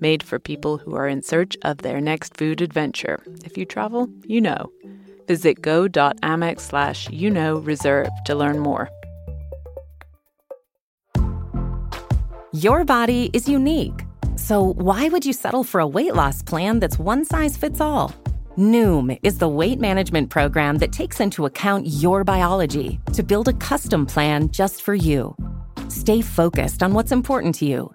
made for people who are in search of their next food adventure. If you travel, you know. Visit go.amex slash you know reserve to learn more. Your body is unique. So why would you settle for a weight loss plan that's one size fits all? Noom is the weight management program that takes into account your biology to build a custom plan just for you. Stay focused on what's important to you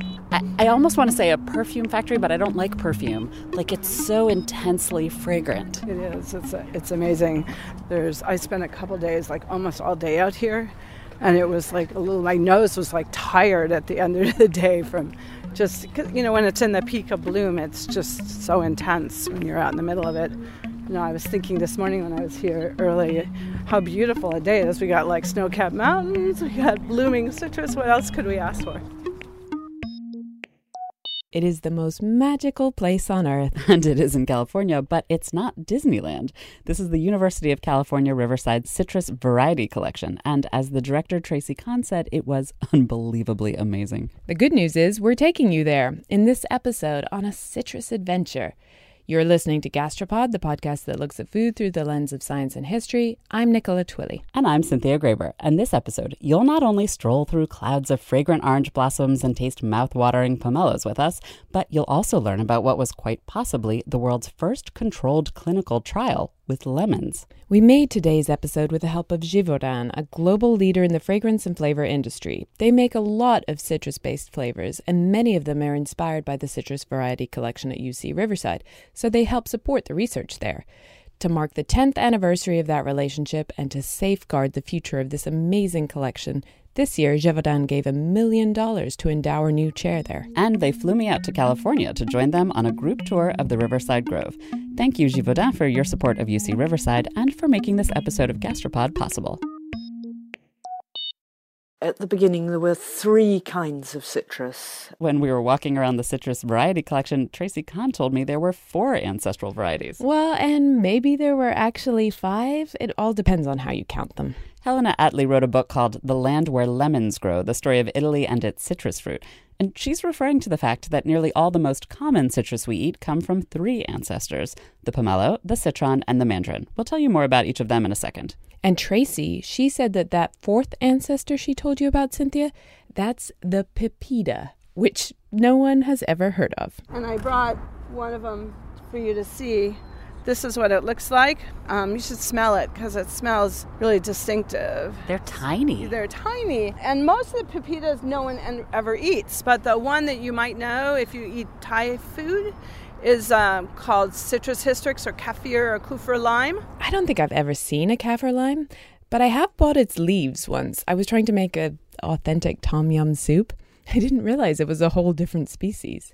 I, I almost want to say a perfume factory, but I don't like perfume. Like it's so intensely fragrant. It is. It's it's amazing. There's I spent a couple days, like almost all day out here, and it was like a little. My nose was like tired at the end of the day from just you know when it's in the peak of bloom, it's just so intense when you're out in the middle of it. You know, I was thinking this morning when I was here early how beautiful a day it is. We got like snow-capped mountains, we got blooming citrus. What else could we ask for? It is the most magical place on earth. And it is in California, but it's not Disneyland. This is the University of California Riverside Citrus Variety Collection. And as the director Tracy Kahn said, it was unbelievably amazing. The good news is we're taking you there in this episode on a citrus adventure. You're listening to Gastropod, the podcast that looks at food through the lens of science and history. I'm Nicola Twilley. And I'm Cynthia Graber. And this episode, you'll not only stroll through clouds of fragrant orange blossoms and taste mouth-watering pomelos with us, but you'll also learn about what was quite possibly the world's first controlled clinical trial with lemons. We made today's episode with the help of Givaudan, a global leader in the fragrance and flavor industry. They make a lot of citrus based flavors, and many of them are inspired by the citrus variety collection at UC Riverside, so they help support the research there. To mark the 10th anniversary of that relationship and to safeguard the future of this amazing collection, this year, Givaudan gave a million dollars to endow a new chair there. And they flew me out to California to join them on a group tour of the Riverside Grove. Thank you, Givaudan, for your support of UC Riverside and for making this episode of Gastropod possible. At the beginning, there were three kinds of citrus. When we were walking around the citrus variety collection, Tracy Kahn told me there were four ancestral varieties. Well, and maybe there were actually five. It all depends on how you count them. Helena Attlee wrote a book called The Land Where Lemons Grow The Story of Italy and Its Citrus Fruit. And she's referring to the fact that nearly all the most common citrus we eat come from three ancestors the pomelo, the citron, and the mandarin. We'll tell you more about each of them in a second. And Tracy, she said that that fourth ancestor she told you about, Cynthia, that's the papeda, which no one has ever heard of. And I brought one of them for you to see. This is what it looks like. Um, you should smell it because it smells really distinctive. They're tiny. They're tiny. And most of the papedas no one ever eats, but the one that you might know if you eat Thai food is um, called citrus hystrix or kaffir or kufur lime. I don't think I've ever seen a kaffir lime, but I have bought its leaves once. I was trying to make an authentic tom yum soup. I didn't realize it was a whole different species.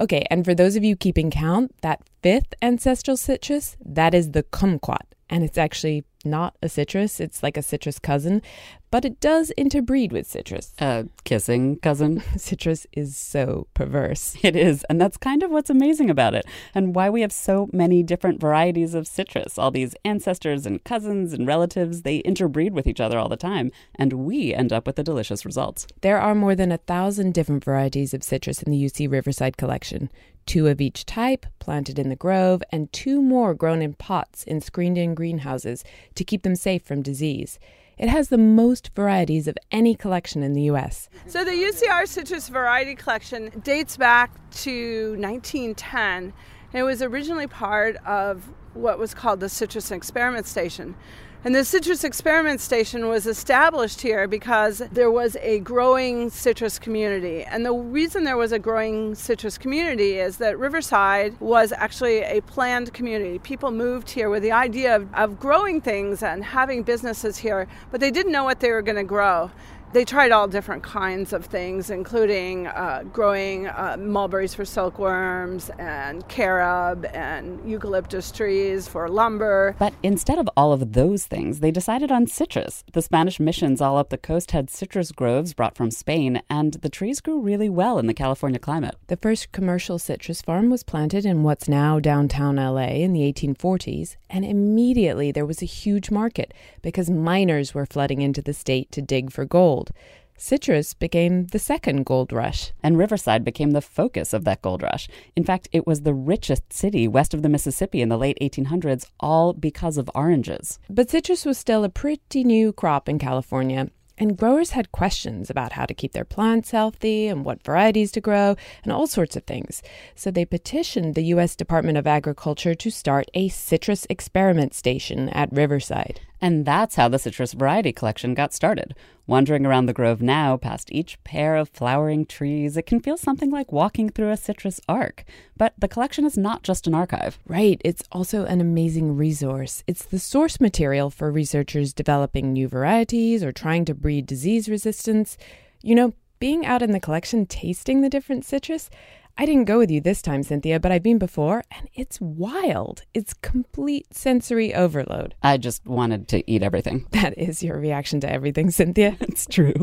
Okay, and for those of you keeping count, that fifth ancestral citrus, that is the kumquat, and it's actually not a citrus, it's like a citrus cousin, but it does interbreed with citrus. A uh, kissing cousin? citrus is so perverse. It is, and that's kind of what's amazing about it, and why we have so many different varieties of citrus. All these ancestors and cousins and relatives, they interbreed with each other all the time, and we end up with the delicious results. There are more than a thousand different varieties of citrus in the UC Riverside collection two of each type planted in the grove, and two more grown in pots in screened in greenhouses to keep them safe from disease. It has the most varieties of any collection in the U.S. So, the UCR Citrus Variety Collection dates back to 1910, and it was originally part of what was called the Citrus Experiment Station. And the Citrus Experiment Station was established here because there was a growing citrus community. And the reason there was a growing citrus community is that Riverside was actually a planned community. People moved here with the idea of, of growing things and having businesses here, but they didn't know what they were going to grow they tried all different kinds of things, including uh, growing uh, mulberries for silkworms and carob and eucalyptus trees for lumber. But instead of all of those things, they decided on citrus. The Spanish missions all up the coast had citrus groves brought from Spain, and the trees grew really well in the California climate. The first commercial citrus farm was planted in what's now downtown LA in the 1840s, and immediately there was a huge market because miners were flooding into the state to dig for gold gold. Citrus became the second gold rush. And Riverside became the focus of that gold rush. In fact, it was the richest city west of the Mississippi in the late 1800s, all because of oranges. But citrus was still a pretty new crop in California, and growers had questions about how to keep their plants healthy and what varieties to grow and all sorts of things. So they petitioned the U.S. Department of Agriculture to start a citrus experiment station at Riverside. And that's how the citrus variety collection got started. Wandering around the grove now, past each pair of flowering trees, it can feel something like walking through a citrus ark. But the collection is not just an archive. Right, it's also an amazing resource. It's the source material for researchers developing new varieties or trying to breed disease resistance. You know, being out in the collection tasting the different citrus, I didn't go with you this time, Cynthia, but I've been before, and it's wild. It's complete sensory overload. I just wanted to eat everything. That is your reaction to everything, Cynthia. it's true.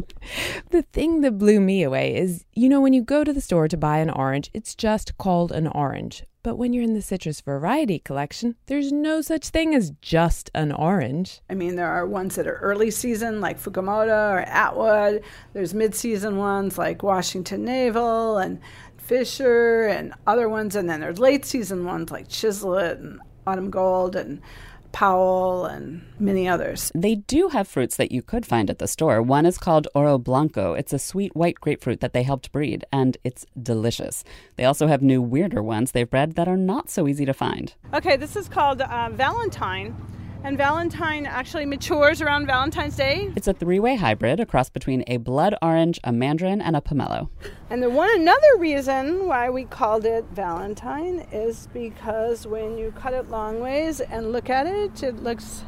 The thing that blew me away is you know, when you go to the store to buy an orange, it's just called an orange. But when you're in the citrus variety collection, there's no such thing as just an orange. I mean, there are ones that are early season, like Fukumoto or Atwood. There's mid season ones like Washington Navel and Fisher and other ones, and then there's late season ones like Chislett and Autumn Gold and Powell and many others. They do have fruits that you could find at the store. One is called Oro Blanco. It's a sweet white grapefruit that they helped breed, and it's delicious. They also have new, weirder ones they've bred that are not so easy to find. Okay, this is called uh, Valentine and Valentine actually matures around Valentine's Day. It's a three-way hybrid, a cross between a blood orange, a mandarin, and a pomelo. And the one another reason why we called it Valentine is because when you cut it long ways and look at it, it looks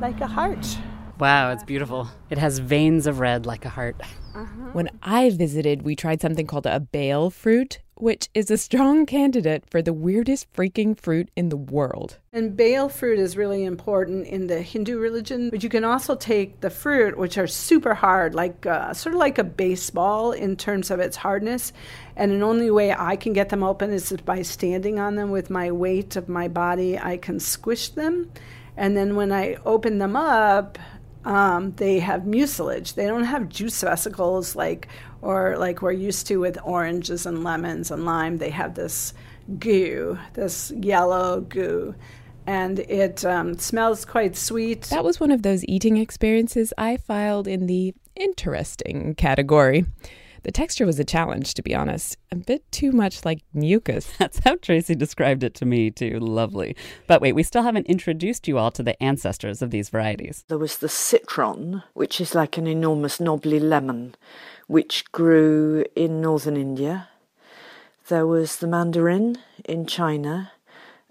like a heart. Wow, it's beautiful. It has veins of red like a heart. Uh-huh. When I visited, we tried something called a bael fruit, which is a strong candidate for the weirdest freaking fruit in the world. And bael fruit is really important in the Hindu religion, but you can also take the fruit, which are super hard, like uh, sort of like a baseball in terms of its hardness. And the only way I can get them open is by standing on them with my weight of my body. I can squish them. And then when I open them up, um, they have mucilage. They don't have juice vesicles like or like we're used to with oranges and lemons and lime. They have this goo, this yellow goo, and it um, smells quite sweet. That was one of those eating experiences I filed in the interesting category. The texture was a challenge, to be honest. A bit too much like mucus. That's how Tracy described it to me, too. Lovely. But wait, we still haven't introduced you all to the ancestors of these varieties. There was the citron, which is like an enormous knobbly lemon, which grew in northern India. There was the mandarin in China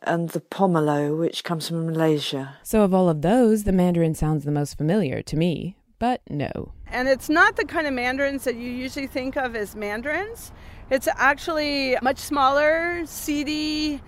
and the pomelo, which comes from Malaysia. So, of all of those, the mandarin sounds the most familiar to me. But no. And it's not the kind of mandarins that you usually think of as mandarins. It's actually much smaller, seedy,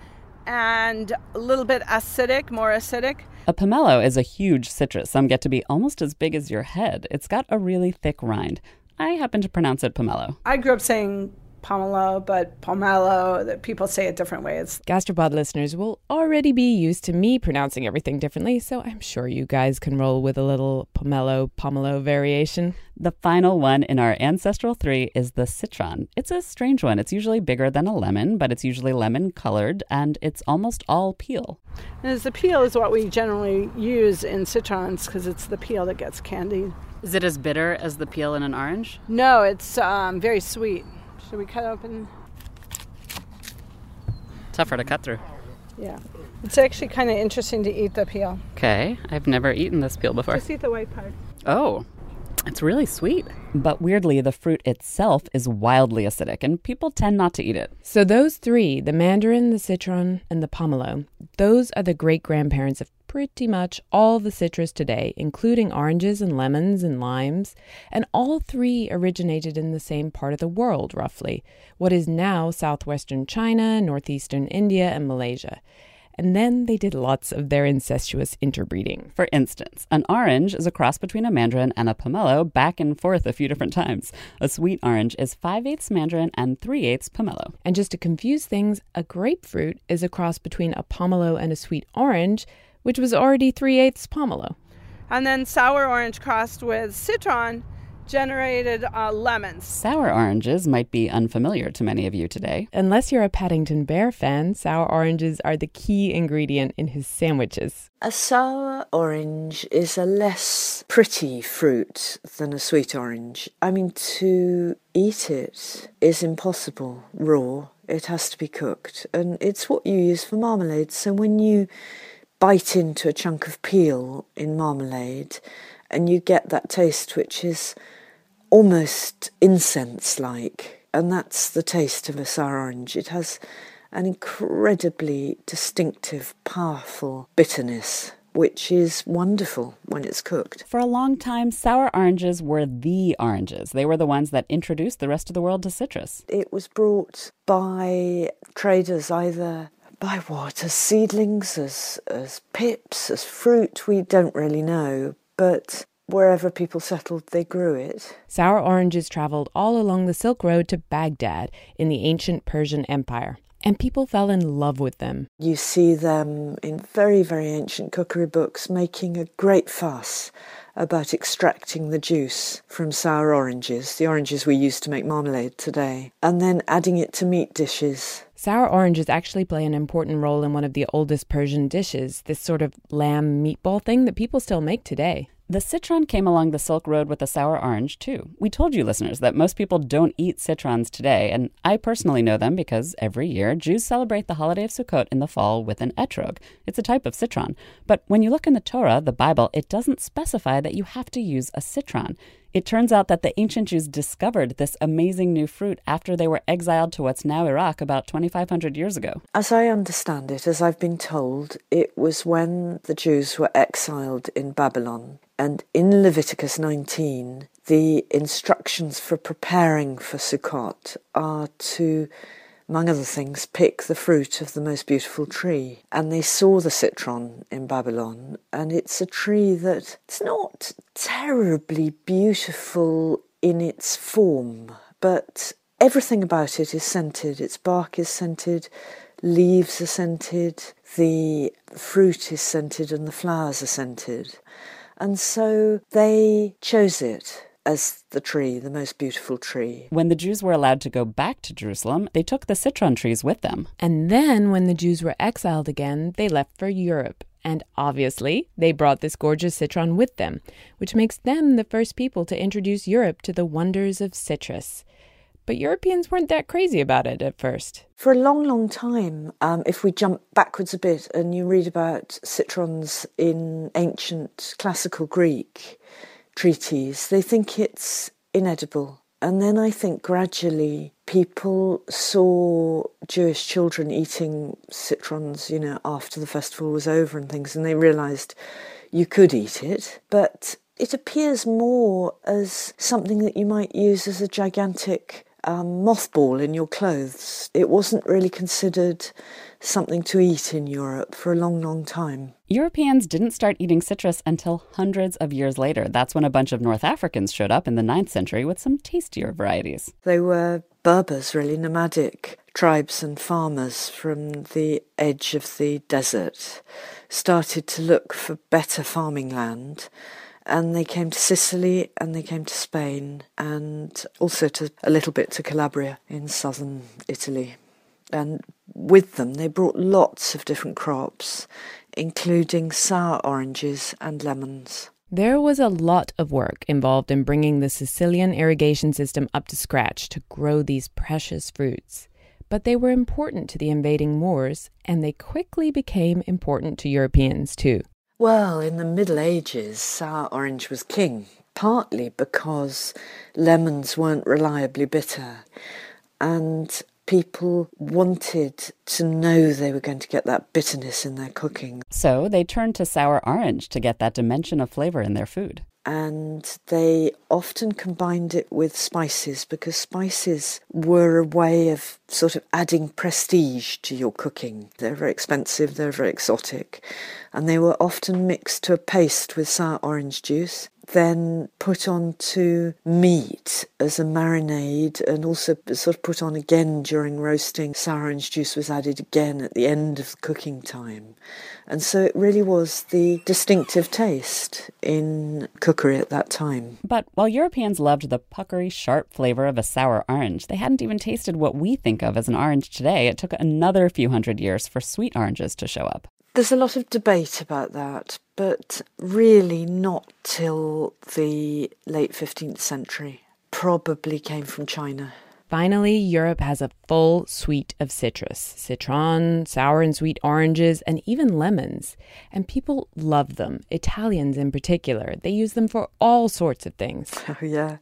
and a little bit acidic, more acidic. A pomelo is a huge citrus. Some get to be almost as big as your head. It's got a really thick rind. I happen to pronounce it pomelo. I grew up saying pomelo, but pomelo, that people say it different ways. Gastropod listeners will already be used to me pronouncing everything differently, so I'm sure you guys can roll with a little pomelo, pomelo variation. The final one in our ancestral three is the citron. It's a strange one. It's usually bigger than a lemon, but it's usually lemon colored, and it's almost all peel. And the peel is what we generally use in citrons because it's the peel that gets candied. Is it as bitter as the peel in an orange? No, it's um, very sweet. Should we cut open? Tougher to cut through. Yeah. It's actually kind of interesting to eat the peel. Okay, I've never eaten this peel before. Just eat the white part. Oh, it's really sweet. But weirdly, the fruit itself is wildly acidic, and people tend not to eat it. So, those three the mandarin, the citron, and the pomelo those are the great grandparents of pretty much all the citrus today, including oranges and lemons and limes. And all three originated in the same part of the world, roughly what is now southwestern China, northeastern India, and Malaysia and then they did lots of their incestuous interbreeding. For instance, an orange is a cross between a mandarin and a pomelo back and forth a few different times. A sweet orange is 5 eighths mandarin and 3 eighths pomelo. And just to confuse things, a grapefruit is a cross between a pomelo and a sweet orange, which was already 3 eighths pomelo. And then sour orange crossed with citron generated uh, lemons. Sour oranges might be unfamiliar to many of you today. Unless you're a Paddington Bear fan, sour oranges are the key ingredient in his sandwiches. A sour orange is a less pretty fruit than a sweet orange. I mean, to eat it is impossible raw. It has to be cooked, and it's what you use for marmalade. So when you bite into a chunk of peel in marmalade, and you get that taste which is almost incense like, and that's the taste of a sour orange. It has an incredibly distinctive, powerful bitterness. Which is wonderful when it's cooked. For a long time, sour oranges were the oranges. They were the ones that introduced the rest of the world to citrus. It was brought by traders either by what? As seedlings, as, as pips, as fruit? We don't really know but wherever people settled, they grew it. Sour oranges traveled all along the Silk Road to Baghdad in the ancient Persian Empire, and people fell in love with them. You see them in very, very ancient cookery books making a great fuss about extracting the juice from sour oranges, the oranges we use to make marmalade today, and then adding it to meat dishes. Sour oranges actually play an important role in one of the oldest Persian dishes, this sort of lamb meatball thing that people still make today. The citron came along the Silk Road with the sour orange, too. We told you, listeners, that most people don't eat citrons today, and I personally know them because every year Jews celebrate the holiday of Sukkot in the fall with an etrog. It's a type of citron. But when you look in the Torah, the Bible, it doesn't specify that you have to use a citron. It turns out that the ancient Jews discovered this amazing new fruit after they were exiled to what's now Iraq about 2,500 years ago. As I understand it, as I've been told, it was when the Jews were exiled in Babylon. And in Leviticus 19, the instructions for preparing for Sukkot are to among other things, pick the fruit of the most beautiful tree. And they saw the citron in Babylon, and it's a tree that it's not terribly beautiful in its form, but everything about it is scented. Its bark is scented, leaves are scented, the fruit is scented, and the flowers are scented. And so they chose it as the tree, the most beautiful tree. When the Jews were allowed to go back to Jerusalem, they took the citron trees with them. And then, when the Jews were exiled again, they left for Europe. And obviously, they brought this gorgeous citron with them, which makes them the first people to introduce Europe to the wonders of citrus. But Europeans weren't that crazy about it at first. For a long, long time, um, if we jump backwards a bit and you read about citrons in ancient classical Greek, treaties, they think it's inedible. And then I think gradually people saw Jewish children eating citrons, you know, after the festival was over and things, and they realised you could eat it. But it appears more as something that you might use as a gigantic um, mothball in your clothes. It wasn't really considered something to eat in Europe for a long, long time. Europeans didn't start eating citrus until hundreds of years later. That's when a bunch of North Africans showed up in the 9th century with some tastier varieties. They were Berbers, really, nomadic tribes and farmers from the edge of the desert, started to look for better farming land and they came to Sicily and they came to Spain and also to a little bit to Calabria in southern Italy. And with them, they brought lots of different crops, including sour oranges and lemons. There was a lot of work involved in bringing the Sicilian irrigation system up to scratch to grow these precious fruits. but they were important to the invading Moors, and they quickly became important to Europeans too. Well, in the Middle Ages, sour orange was king, partly because lemons weren't reliably bitter, and people wanted to know they were going to get that bitterness in their cooking. So they turned to sour orange to get that dimension of flavor in their food and they often combined it with spices because spices were a way of sort of adding prestige to your cooking. They're very expensive, they're very exotic, and they were often mixed to a paste with sour orange juice then put onto meat as a marinade and also sort of put on again during roasting. Sour orange juice was added again at the end of the cooking time. And so it really was the distinctive taste in cookery at that time. But while Europeans loved the puckery, sharp flavor of a sour orange, they hadn't even tasted what we think of as an orange today. It took another few hundred years for sweet oranges to show up. There's a lot of debate about that, but really not till the late 15th century. Probably came from China. Finally, Europe has a full suite of citrus citron, sour and sweet oranges, and even lemons. And people love them, Italians in particular. They use them for all sorts of things. Oh, yeah.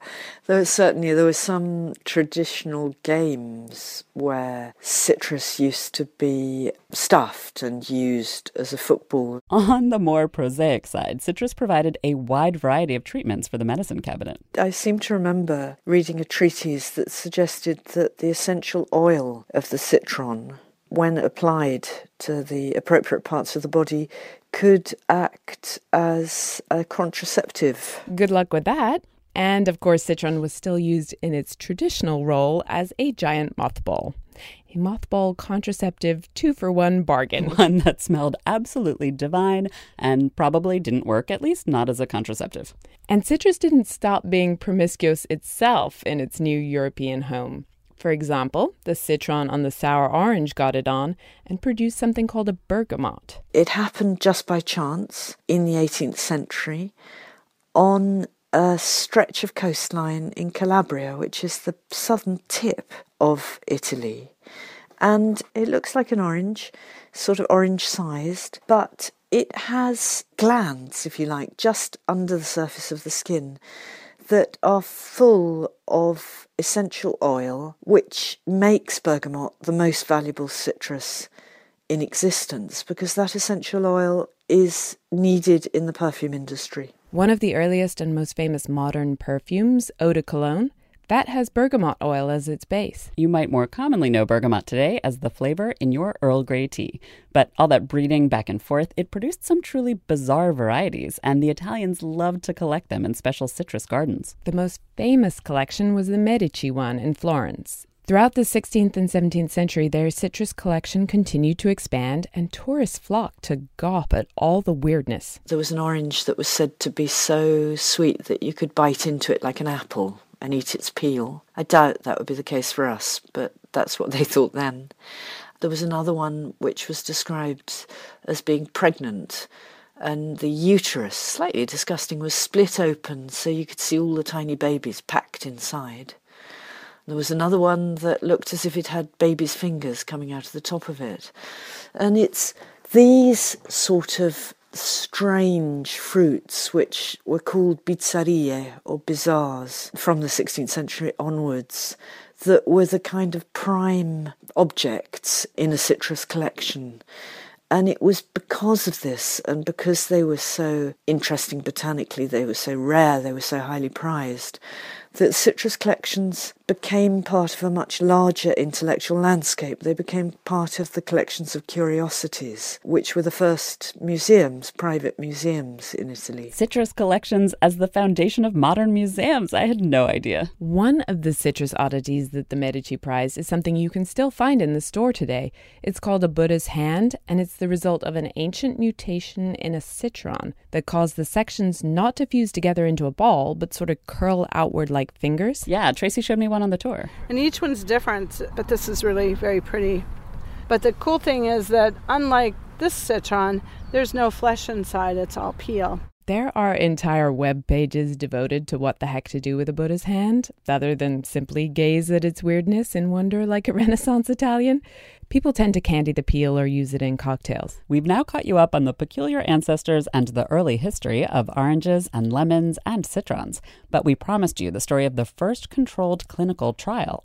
There was certainly there were some traditional games where citrus used to be stuffed and used as a football. On the more prosaic side, citrus provided a wide variety of treatments for the medicine cabinet. I seem to remember reading a treatise that suggested suggested that the essential oil of the citron, when applied to the appropriate parts of the body, could act as a contraceptive. Good luck with that. And of course, citron was still used in its traditional role as a giant mothball. A mothball contraceptive two for one bargain. One that smelled absolutely divine and probably didn't work, at least not as a contraceptive. And citrus didn't stop being promiscuous itself in its new European home. For example, the citron on the sour orange got it on and produced something called a bergamot. It happened just by chance in the 18th century on a stretch of coastline in Calabria, which is the southern tip of Italy. And it looks like an orange, sort of orange sized, but it has glands, if you like, just under the surface of the skin that are full of essential oil, which makes bergamot the most valuable citrus in existence because that essential oil is needed in the perfume industry. One of the earliest and most famous modern perfumes, Eau de Cologne, that has bergamot oil as its base. You might more commonly know bergamot today as the flavor in your Earl Grey tea. But all that breeding back and forth, it produced some truly bizarre varieties, and the Italians loved to collect them in special citrus gardens. The most famous collection was the Medici one in Florence. Throughout the 16th and 17th century, their citrus collection continued to expand, and tourists flocked to gawp at all the weirdness. There was an orange that was said to be so sweet that you could bite into it like an apple and eat its peel. I doubt that would be the case for us, but that's what they thought then. There was another one which was described as being pregnant, and the uterus, slightly disgusting, was split open so you could see all the tiny babies packed inside. There was another one that looked as if it had baby's fingers coming out of the top of it. And it's these sort of strange fruits which were called bizarrie or bizarres from the 16th century onwards that were the kind of prime objects in a citrus collection. And it was because of this, and because they were so interesting botanically, they were so rare, they were so highly prized, that citrus collections became part of a much larger intellectual landscape. They became part of the collections of curiosities, which were the first museums, private museums in Italy. Citrus collections as the foundation of modern museums. I had no idea. One of the citrus oddities that the Medici prize is something you can still find in the store today. It's called a Buddha's hand, and it's the result of an ancient mutation in a citron that caused the sections not to fuse together into a ball, but sort of curl outward like fingers. Yeah, Tracy showed me one on the tour. And each one's different, but this is really very pretty. But the cool thing is that unlike this citron, there's no flesh inside, it's all peel. There are entire web pages devoted to what the heck to do with a Buddha's hand, other than simply gaze at its weirdness and wonder like a Renaissance Italian. People tend to candy the peel or use it in cocktails. We've now caught you up on the peculiar ancestors and the early history of oranges and lemons and citrons, but we promised you the story of the first controlled clinical trial.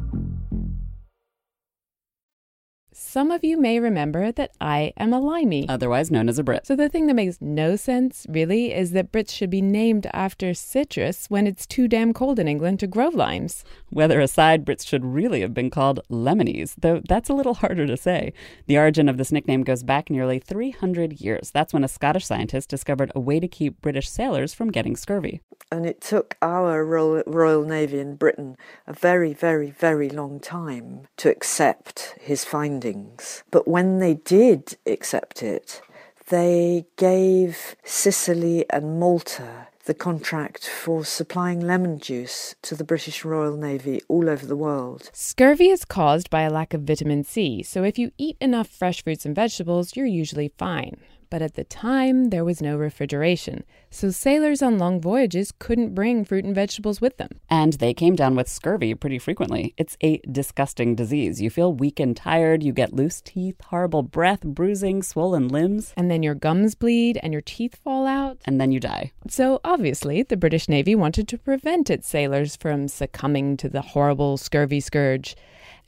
Some of you may remember that I am a limey. Otherwise known as a Brit. So the thing that makes no sense, really, is that Brits should be named after citrus when it's too damn cold in England to grow limes. Weather aside, Brits should really have been called lemonies, though that's a little harder to say. The origin of this nickname goes back nearly 300 years. That's when a Scottish scientist discovered a way to keep British sailors from getting scurvy. And it took our Royal, Royal Navy in Britain a very, very, very long time to accept his findings things. But when they did accept it, they gave Sicily and Malta the contract for supplying lemon juice to the British Royal Navy all over the world. Scurvy is caused by a lack of vitamin C, so if you eat enough fresh fruits and vegetables, you're usually fine but at the time there was no refrigeration, so sailors on long voyages couldn't bring fruit and vegetables with them. And they came down with scurvy pretty frequently. It's a disgusting disease. You feel weak and tired, you get loose teeth, horrible breath, bruising, swollen limbs. And then your gums bleed and your teeth fall out. And then you die. So obviously, the British Navy wanted to prevent its sailors from succumbing to the horrible scurvy scourge.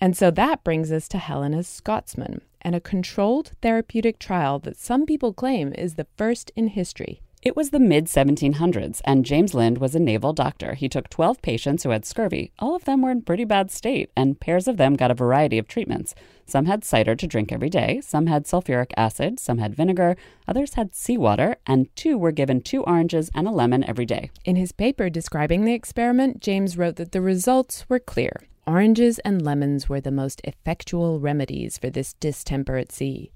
And so that brings us to Helena's Scotsman, and a controlled therapeutic trial that some people claim is the first in history. It was the mid 1700s, and James Lind was a naval doctor. He took 12 patients who had scurvy. All of them were in pretty bad state, and pairs of them got a variety of treatments. Some had cider to drink every day, some had sulfuric acid, some had vinegar, others had seawater, and two were given two oranges and a lemon every day. In his paper describing the experiment, James wrote that the results were clear. Oranges and lemons were the most effectual remedies for this distemper at sea.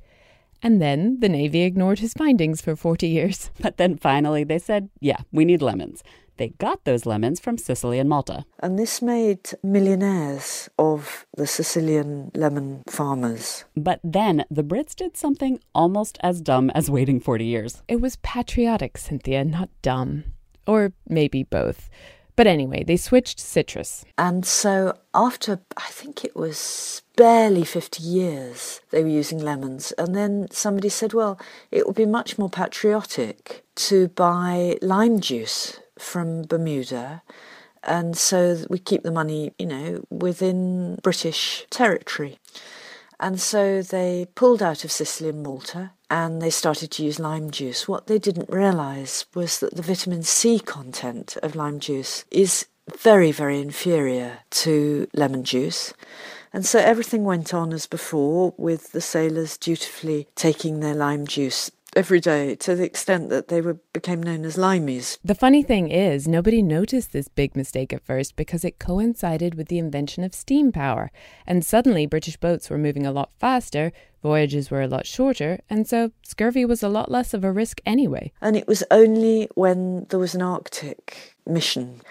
And then the Navy ignored his findings for 40 years. But then finally they said, yeah, we need lemons. They got those lemons from Sicily and Malta. And this made millionaires of the Sicilian lemon farmers. But then the Brits did something almost as dumb as waiting 40 years. It was patriotic, Cynthia, not dumb. Or maybe both. But anyway, they switched citrus. And so after, I think it was barely 50 years, they were using lemons. And then somebody said, well, it would be much more patriotic to buy lime juice from Bermuda. And so we keep the money, you know, within British territory. And so they pulled out of Sicily and Malta and they started to use lime juice. What they didn't realise was that the vitamin C content of lime juice is very, very inferior to lemon juice. And so everything went on as before, with the sailors dutifully taking their lime juice every day to the extent that they were became known as limeys. The funny thing is, nobody noticed this big mistake at first because it coincided with the invention of steam power, and suddenly British boats were moving a lot faster, voyages were a lot shorter, and so scurvy was a lot less of a risk anyway. And it was only when there was an Arctic mission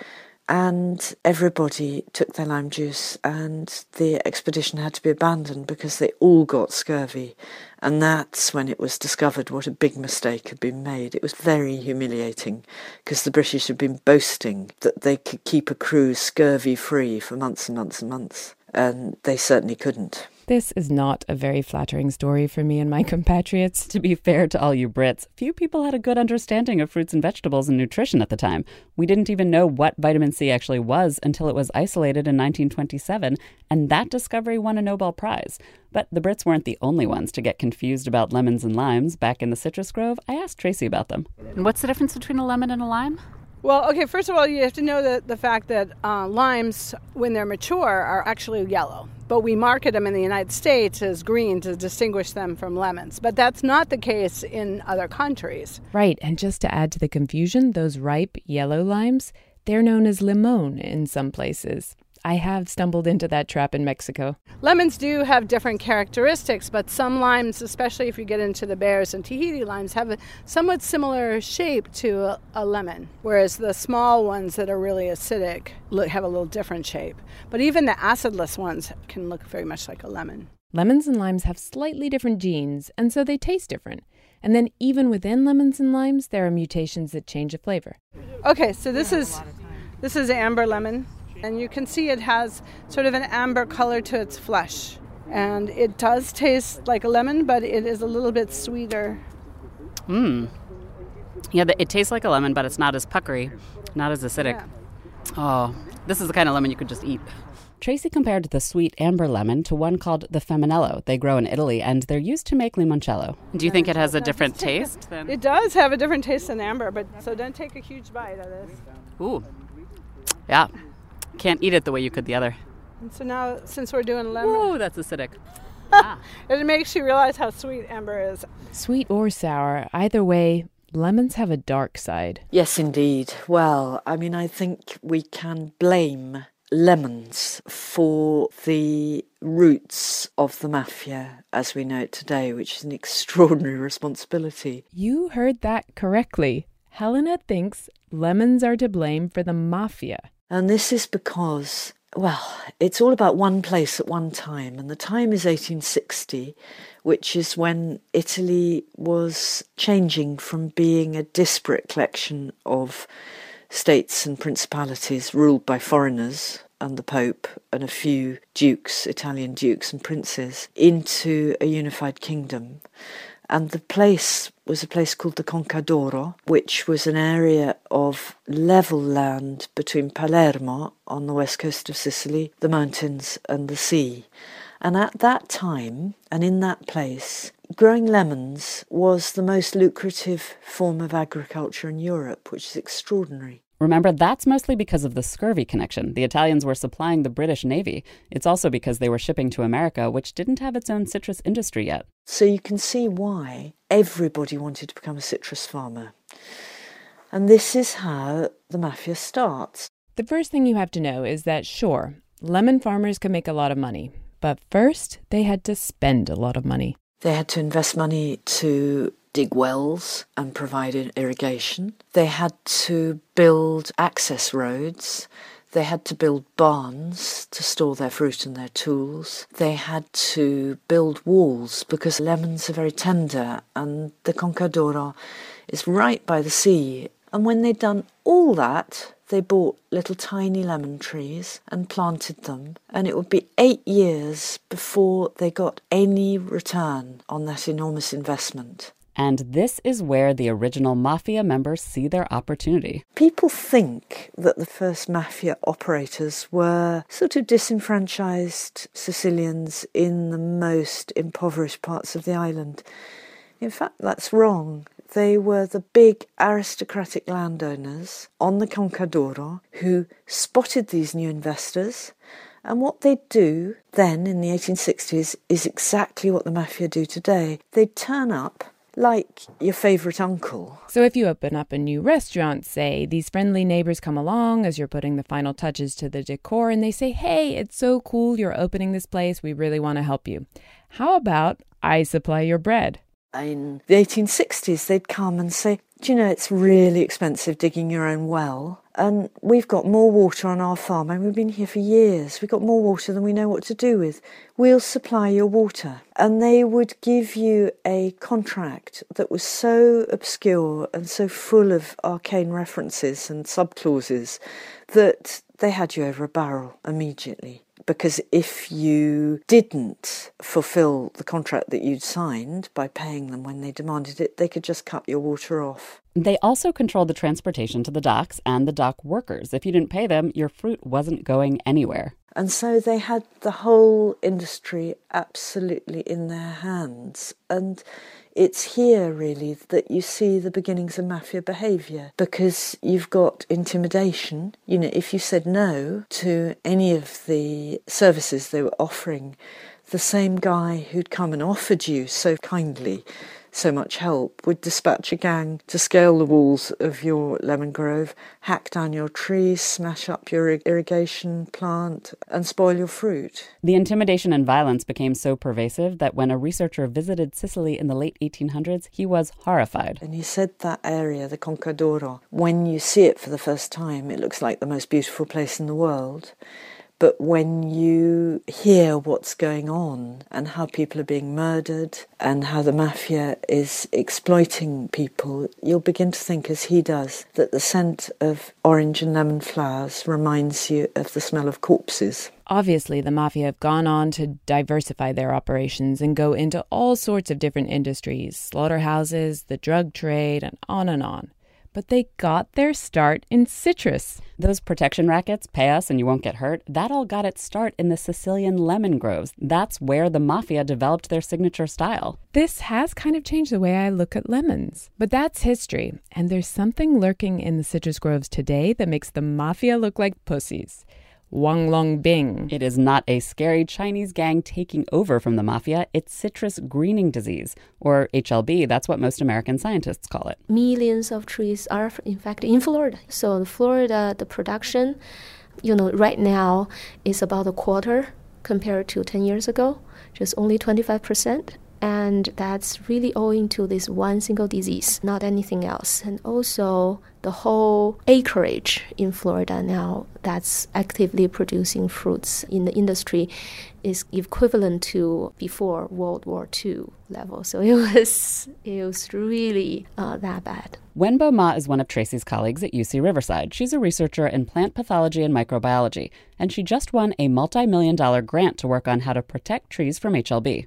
and everybody took their lime juice and the expedition had to be abandoned because they all got scurvy. And that's when it was discovered what a big mistake had been made. It was very humiliating because the british had been boasting that they could keep a crew scurvy free for months and months and months and they certainly couldn't this is not a very flattering story for me and my compatriots. To be fair to all you Brits, few people had a good understanding of fruits and vegetables and nutrition at the time. We didn't even know what vitamin C actually was until it was isolated in 1927, and that discovery won a Nobel Prize. But the Brits weren't the only ones to get confused about lemons and limes. Back in the citrus grove, I asked Tracy about them. And what's the difference between a lemon and a lime? Well, okay, first of all, you have to know that the fact that uh, limes, when they're mature, are actually yellow. But we market them in the United States as green to distinguish them from lemons. But that's not the case in other countries. Right, and just to add to the confusion, those ripe yellow limes, they're known as limon in some places. I have stumbled into that trap in Mexico. Lemons do have different characteristics, but some limes, especially if you get into the Bearss and Tahiti limes, have a somewhat similar shape to a, a lemon, whereas the small ones that are really acidic look, have a little different shape. But even the acidless ones can look very much like a lemon. Lemons and limes have slightly different genes, and so they taste different. And then, even within lemons and limes, there are mutations that change the flavor. Okay, so this is this is amber lemon. And you can see it has sort of an amber color to its flesh. And it does taste like a lemon, but it is a little bit sweeter. Mmm. Yeah, it tastes like a lemon, but it's not as puckery, not as acidic. Yeah. Oh, this is the kind of lemon you could just eat. Tracy compared the sweet amber lemon to one called the Femminello. They grow in Italy and they're used to make limoncello. Do you think it has a different taste? Than... It does have a different taste than amber, but so don't take a huge bite of this. Ooh. Yeah. Can't eat it the way you could the other. And so now, since we're doing lemon, ooh, that's acidic. ah. it makes you realize how sweet amber is. Sweet or sour, either way, lemons have a dark side. Yes, indeed. Well, I mean, I think we can blame lemons for the roots of the mafia as we know it today, which is an extraordinary responsibility. You heard that correctly. Helena thinks lemons are to blame for the mafia. And this is because, well, it's all about one place at one time, and the time is 1860, which is when Italy was changing from being a disparate collection of states and principalities ruled by foreigners and the Pope and a few dukes, Italian dukes and princes, into a unified kingdom. And the place was a place called the Conca d'Oro, which was an area of level land between Palermo on the west coast of Sicily, the mountains, and the sea. And at that time, and in that place, growing lemons was the most lucrative form of agriculture in Europe, which is extraordinary. Remember, that's mostly because of the scurvy connection. The Italians were supplying the British Navy. It's also because they were shipping to America, which didn't have its own citrus industry yet. So you can see why everybody wanted to become a citrus farmer. And this is how the mafia starts. The first thing you have to know is that, sure, lemon farmers could make a lot of money, but first they had to spend a lot of money. They had to invest money to dig wells and provide irrigation. They had to build access roads. They had to build barns to store their fruit and their tools. They had to build walls because lemons are very tender and the Conca d'Oro is right by the sea. And when they'd done all that, they bought little tiny lemon trees and planted them, and it would be eight years before they got any return on that enormous investment. And this is where the original mafia members see their opportunity. People think that the first mafia operators were sort of disenfranchised Sicilians in the most impoverished parts of the island. In fact, that's wrong. They were the big aristocratic landowners on the Conca d'Oro who spotted these new investors. And what they'd do then in the 1860s is exactly what the mafia do today. They'd turn up like your favourite uncle. So if you open up a new restaurant, say, these friendly neighbors come along as you're putting the final touches to the decor and they say, Hey, it's so cool you're opening this place. We really want to help you. How about I supply your bread? In the 1860s, they'd come and say, Do you know it's really expensive digging your own well? And we've got more water on our farm, and we've been here for years. We've got more water than we know what to do with. We'll supply your water. And they would give you a contract that was so obscure and so full of arcane references and subclauses that they had you over a barrel immediately because if you didn't fulfill the contract that you'd signed by paying them when they demanded it, they could just cut your water off. They also controlled the transportation to the docks and the dock workers. If you didn't pay them, your fruit wasn't going anywhere. And so they had the whole industry absolutely in their hands. And it's here really that you see the beginnings of mafia behaviour because you've got intimidation. You know, if you said no to any of the services they were offering, the same guy who'd come and offered you so kindly so much help, would dispatch a gang to scale the walls of your lemon grove, hack down your trees, smash up your irrigation plant, and spoil your fruit. The intimidation and violence became so pervasive that when a researcher visited Sicily in the late 1800s, he was horrified. And he said that area, the Conca d'Oro, when you see it for the first time, it looks like the most beautiful place in the world. But when you hear what's going on and how people are being murdered and how the mafia is exploiting people, you'll begin to think, as he does, that the scent of orange and lemon flowers reminds you of the smell of corpses. Obviously, the mafia have gone on to diversify their operations and go into all sorts of different industries slaughterhouses, the drug trade, and on and on but they got their start in citrus. Those protection rackets, pay us and you won't get hurt, that all got its start in the Sicilian lemon groves. That's where the mafia developed their signature style. This has kind of changed the way I look at lemons, but that's history. And there's something lurking in the citrus groves today that makes the mafia look like pussies. Huanglongbing. It is not a scary Chinese gang taking over from the mafia, it's citrus greening disease, or HLB. That's what most American scientists call it. Millions of trees are, in fact, in Florida. So, in Florida, the production, you know, right now is about a quarter compared to 10 years ago, just only 25% and that's really owing to this one single disease, not anything else. And also, the whole acreage in Florida now that's actively producing fruits in the industry is equivalent to before World War II level. So it was it was really uh, that bad. Wenbo Ma is one of Tracy's colleagues at UC Riverside. She's a researcher in plant pathology and microbiology, and she just won a multi-million dollar grant to work on how to protect trees from HLB.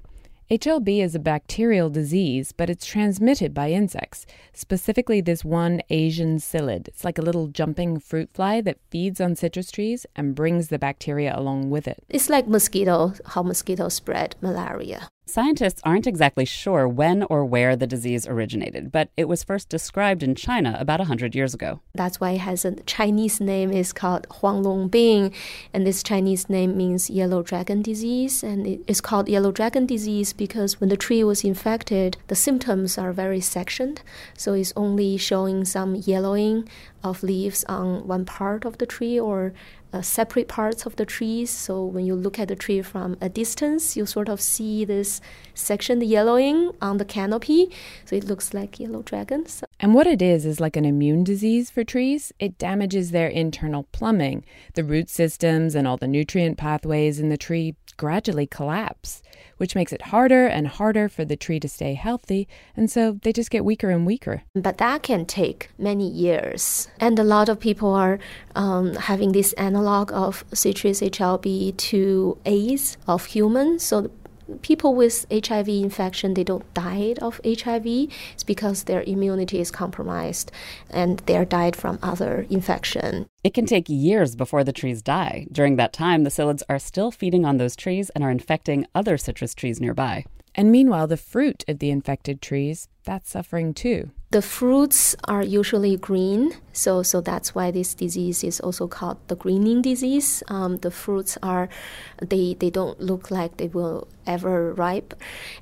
HLB is a bacterial disease, but it's transmitted by insects, specifically this one Asian psyllid. It's like a little jumping fruit fly that feeds on citrus trees and brings the bacteria along with it. It's like mosquito, how mosquitoes spread malaria. Scientists aren't exactly sure when or where the disease originated, but it was first described in China about 100 years ago. That's why it has a Chinese name is called Huanglongbing, and this Chinese name means yellow dragon disease, and it's called yellow dragon disease because when the tree was infected, the symptoms are very sectioned, so it's only showing some yellowing of leaves on one part of the tree or uh, separate parts of the trees. So when you look at the tree from a distance, you sort of see this section yellowing on the canopy. So it looks like yellow dragons. And what it is is like an immune disease for trees. It damages their internal plumbing. The root systems and all the nutrient pathways in the tree gradually collapse, which makes it harder and harder for the tree to stay healthy, and so they just get weaker and weaker. But that can take many years. And a lot of people are um, having this analog of citrus HLB to AIDS of humans. So people with HIV infection, they don't die of HIV. It's because their immunity is compromised and they're died from other infection. It can take years before the trees die. During that time, the psyllids are still feeding on those trees and are infecting other citrus trees nearby. And meanwhile, the fruit of the infected trees, that's suffering too. The fruits are usually green, so so that's why this disease is also called the greening disease. Um, the fruits are, they they don't look like they will ever ripe,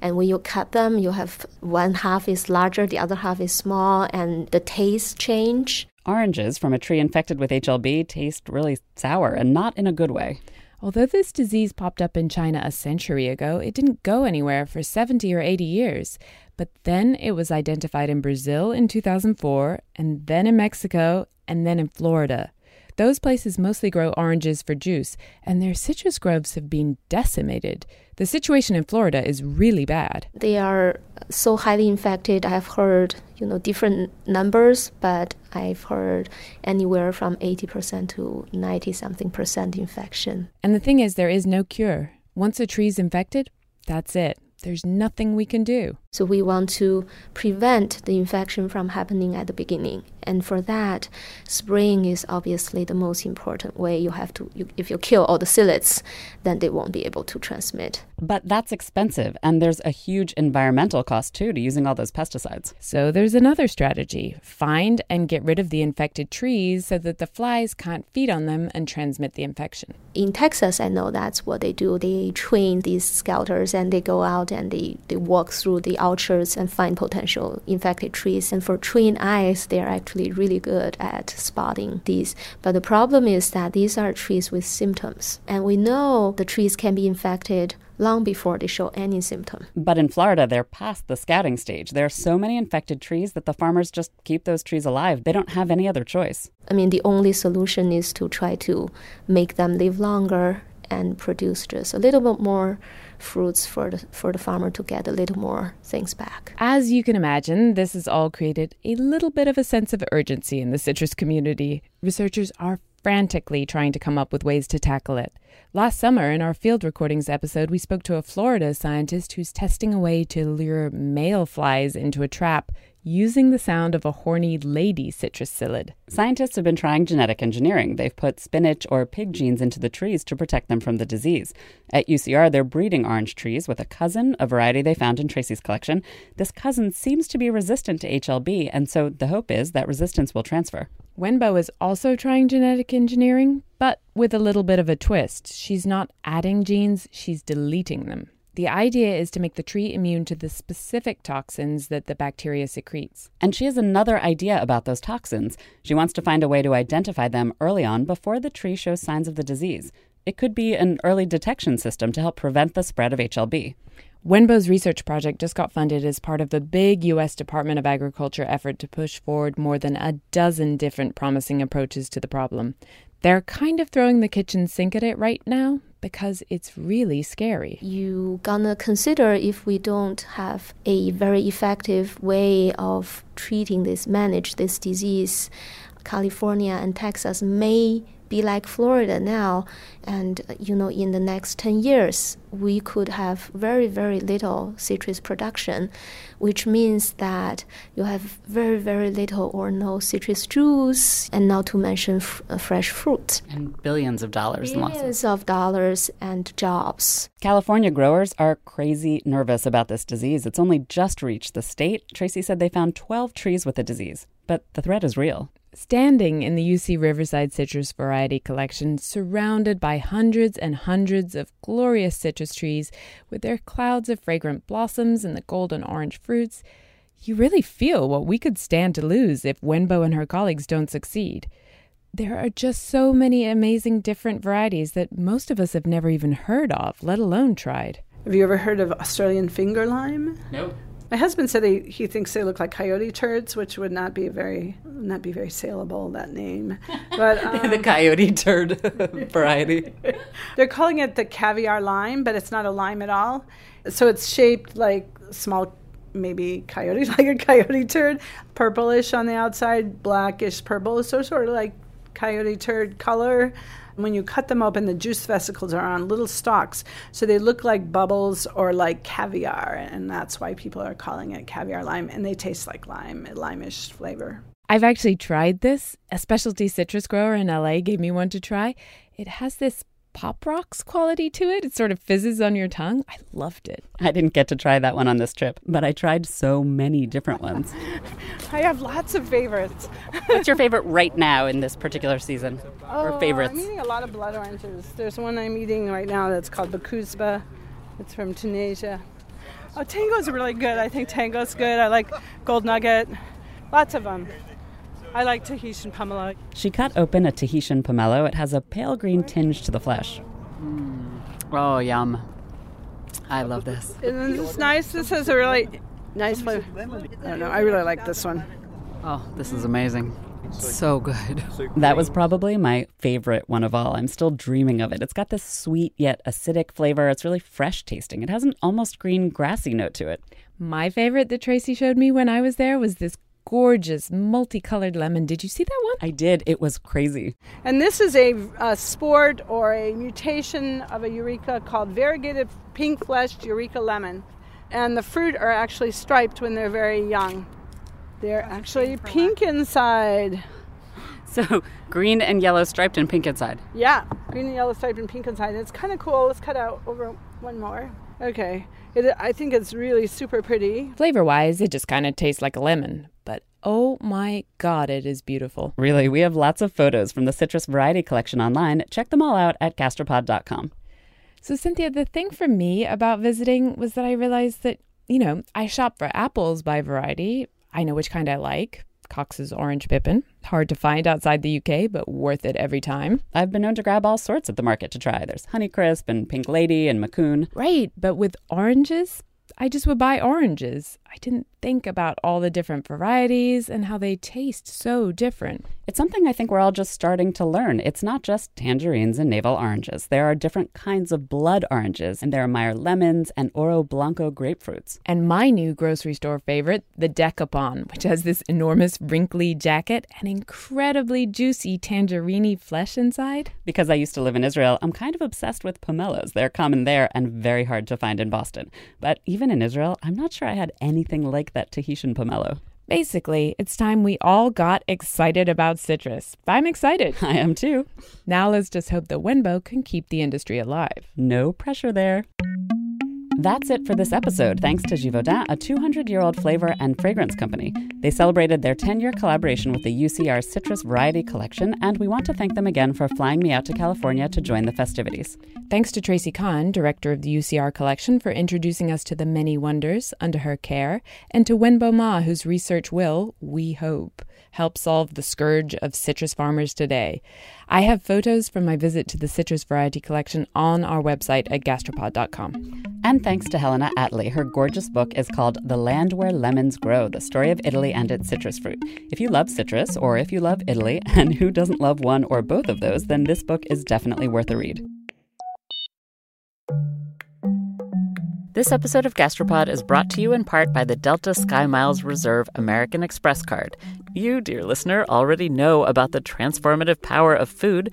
and when you cut them, you have one half is larger, the other half is small, and the taste change. Oranges from a tree infected with HLB taste really sour and not in a good way. Although this disease popped up in China a century ago, it didn't go anywhere for 70 or 80 years. But then it was identified in Brazil in 2004, and then in Mexico, and then in Florida. Those places mostly grow oranges for juice, and their citrus groves have been decimated. The situation in Florida is really bad. They are so highly infected. I've heard, you know, different numbers, but I've heard anywhere from 80% to 90 something percent infection. And the thing is, there is no cure. Once a tree's infected, that's it. There's nothing we can do. So we want to prevent the infection from happening at the beginning. And for that, spraying is obviously the most important way. You have to, you, if you kill all the psyllids, then they won't be able to transmit. But that's expensive, and there's a huge environmental cost too to using all those pesticides. So there's another strategy find and get rid of the infected trees so that the flies can't feed on them and transmit the infection. In Texas, I know that's what they do. They train these scouters and they go out and they, they walk through the orchards and find potential infected trees. And for trained eyes, they're actually really good at spotting these. But the problem is that these are trees with symptoms. And we know the trees can be infected long before they show any symptom. But in Florida, they're past the scouting stage. There are so many infected trees that the farmers just keep those trees alive. They don't have any other choice. I mean, the only solution is to try to make them live longer and produce just a little bit more fruits for the, for the farmer to get a little more things back. As you can imagine, this has all created a little bit of a sense of urgency in the citrus community. Researchers are frantically trying to come up with ways to tackle it. Last summer, in our field recordings episode, we spoke to a Florida scientist who's testing a way to lure male flies into a trap using the sound of a horny lady citrus psyllid. Scientists have been trying genetic engineering. They've put spinach or pig genes into the trees to protect them from the disease. At UCR, they're breeding orange trees with a cousin, a variety they found in Tracy's collection. This cousin seems to be resistant to HLB, and so the hope is that resistance will transfer. Wenbo is also trying genetic engineering, but with a little bit of a twist. She's not adding genes, she's deleting them. The idea is to make the tree immune to the specific toxins that the bacteria secretes. And she has another idea about those toxins. She wants to find a way to identify them early on before the tree shows signs of the disease. It could be an early detection system to help prevent the spread of HLB. Wenbo's research project just got funded as part of the big U.S. Department of Agriculture effort to push forward more than a dozen different promising approaches to the problem. They're kind of throwing the kitchen sink at it right now because it's really scary. You gonna consider if we don't have a very effective way of treating this, manage this disease, California and Texas may be like Florida now. And, you know, in the next 10 years, we could have very, very little citrus production, which means that you have very, very little or no citrus juice, and not to mention f- uh, fresh fruit. And billions of dollars Billions of dollars and jobs. California growers are crazy nervous about this disease. It's only just reached the state. Tracy said they found 12 trees with the disease, but the threat is real standing in the UC Riverside Citrus Variety Collection, surrounded by hundreds and hundreds of glorious citrus trees with their clouds of fragrant blossoms and the golden orange fruits, you really feel what we could stand to lose if Wenbo and her colleagues don't succeed. There are just so many amazing different varieties that most of us have never even heard of, let alone tried. Have you ever heard of Australian finger lime? No. My husband said he, he thinks they look like coyote turds, which would not be very not be very saleable that name. But um, the coyote turd variety. They're calling it the caviar lime, but it's not a lime at all. So it's shaped like small maybe coyote like a coyote turd, purplish on the outside, blackish purple, so sort of like coyote turd color. When you cut them open, the juice vesicles are on little stalks, so they look like bubbles or like caviar, and that's why people are calling it caviar lime, and they taste like lime, a limeish flavor. I've actually tried this. A specialty citrus grower in LA gave me one to try. It has this pop rocks quality to it. It sort of fizzes on your tongue. I loved it. I didn't get to try that one on this trip, but I tried so many different ones. I have lots of favorites. What's your favorite right now in this particular season? Oh, or favorites? I'm eating a lot of blood oranges. There's one I'm eating right now that's called Bakuzba. It's from Tunisia. Oh, Tango's really good. I think Tango's good. I like Gold Nugget. Lots of them. I like Tahitian pomelo. She cut open a Tahitian pomelo. It has a pale green tinge to the flesh. Mm. Oh, yum. I love this. Isn't this nice? This has a really nice flavor. I don't know. I really like this one. Oh, this is amazing. So good. That was probably my favorite one of all. I'm still dreaming of it. It's got this sweet yet acidic flavor. It's really fresh tasting. It has an almost green grassy note to it. My favorite that Tracy showed me when I was there was this gorgeous multicolored lemon. Did you see that one? I did. It was crazy. And this is a, a sport or a mutation of a eureka called variegated pink fleshed eureka lemon. And the fruit are actually striped when they're very young. They're actually pink inside. So green and yellow striped and pink inside. Yeah, green and yellow striped and pink inside. It's kind of cool. Let's cut out over one more. Okay. It, I think it's really super pretty. Flavor wise, it just kind of tastes like a lemon. Oh my god, it is beautiful. Really, we have lots of photos from the citrus variety collection online. Check them all out at gastropod.com. So, Cynthia, the thing for me about visiting was that I realized that, you know, I shop for apples by variety. I know which kind I like. Cox's Orange Pippin. Hard to find outside the UK, but worth it every time. I've been known to grab all sorts at the market to try. There's Honeycrisp and Pink Lady and Macoun. Right, but with oranges, I just would buy oranges. I didn't think about all the different varieties and how they taste so different. It's something I think we're all just starting to learn. It's not just tangerines and navel oranges. There are different kinds of blood oranges, and there are Meyer lemons and Oro Blanco grapefruits. And my new grocery store favorite, the Dekopon, which has this enormous wrinkly jacket and incredibly juicy tangerine flesh inside. Because I used to live in Israel, I'm kind of obsessed with pomelos. They're common there and very hard to find in Boston. But even in Israel, I'm not sure I had anything like that Tahitian pomelo. Basically, it's time we all got excited about citrus. I'm excited. I am too. Now let's just hope the Wenbo can keep the industry alive. No pressure there. That's it for this episode, thanks to Givaudan, a 200 year old flavor and fragrance company. They celebrated their 10 year collaboration with the UCR Citrus Variety Collection, and we want to thank them again for flying me out to California to join the festivities. Thanks to Tracy Kahn, director of the UCR Collection, for introducing us to the many wonders under her care, and to Wenbo Ma, whose research will, we hope, help solve the scourge of citrus farmers today. I have photos from my visit to the Citrus Variety Collection on our website at gastropod.com. And thanks to Helena Attlee. Her gorgeous book is called The Land Where Lemons Grow The Story of Italy and Its Citrus Fruit. If you love citrus, or if you love Italy, and who doesn't love one or both of those, then this book is definitely worth a read. This episode of Gastropod is brought to you in part by the Delta Sky Miles Reserve American Express card. You, dear listener, already know about the transformative power of food.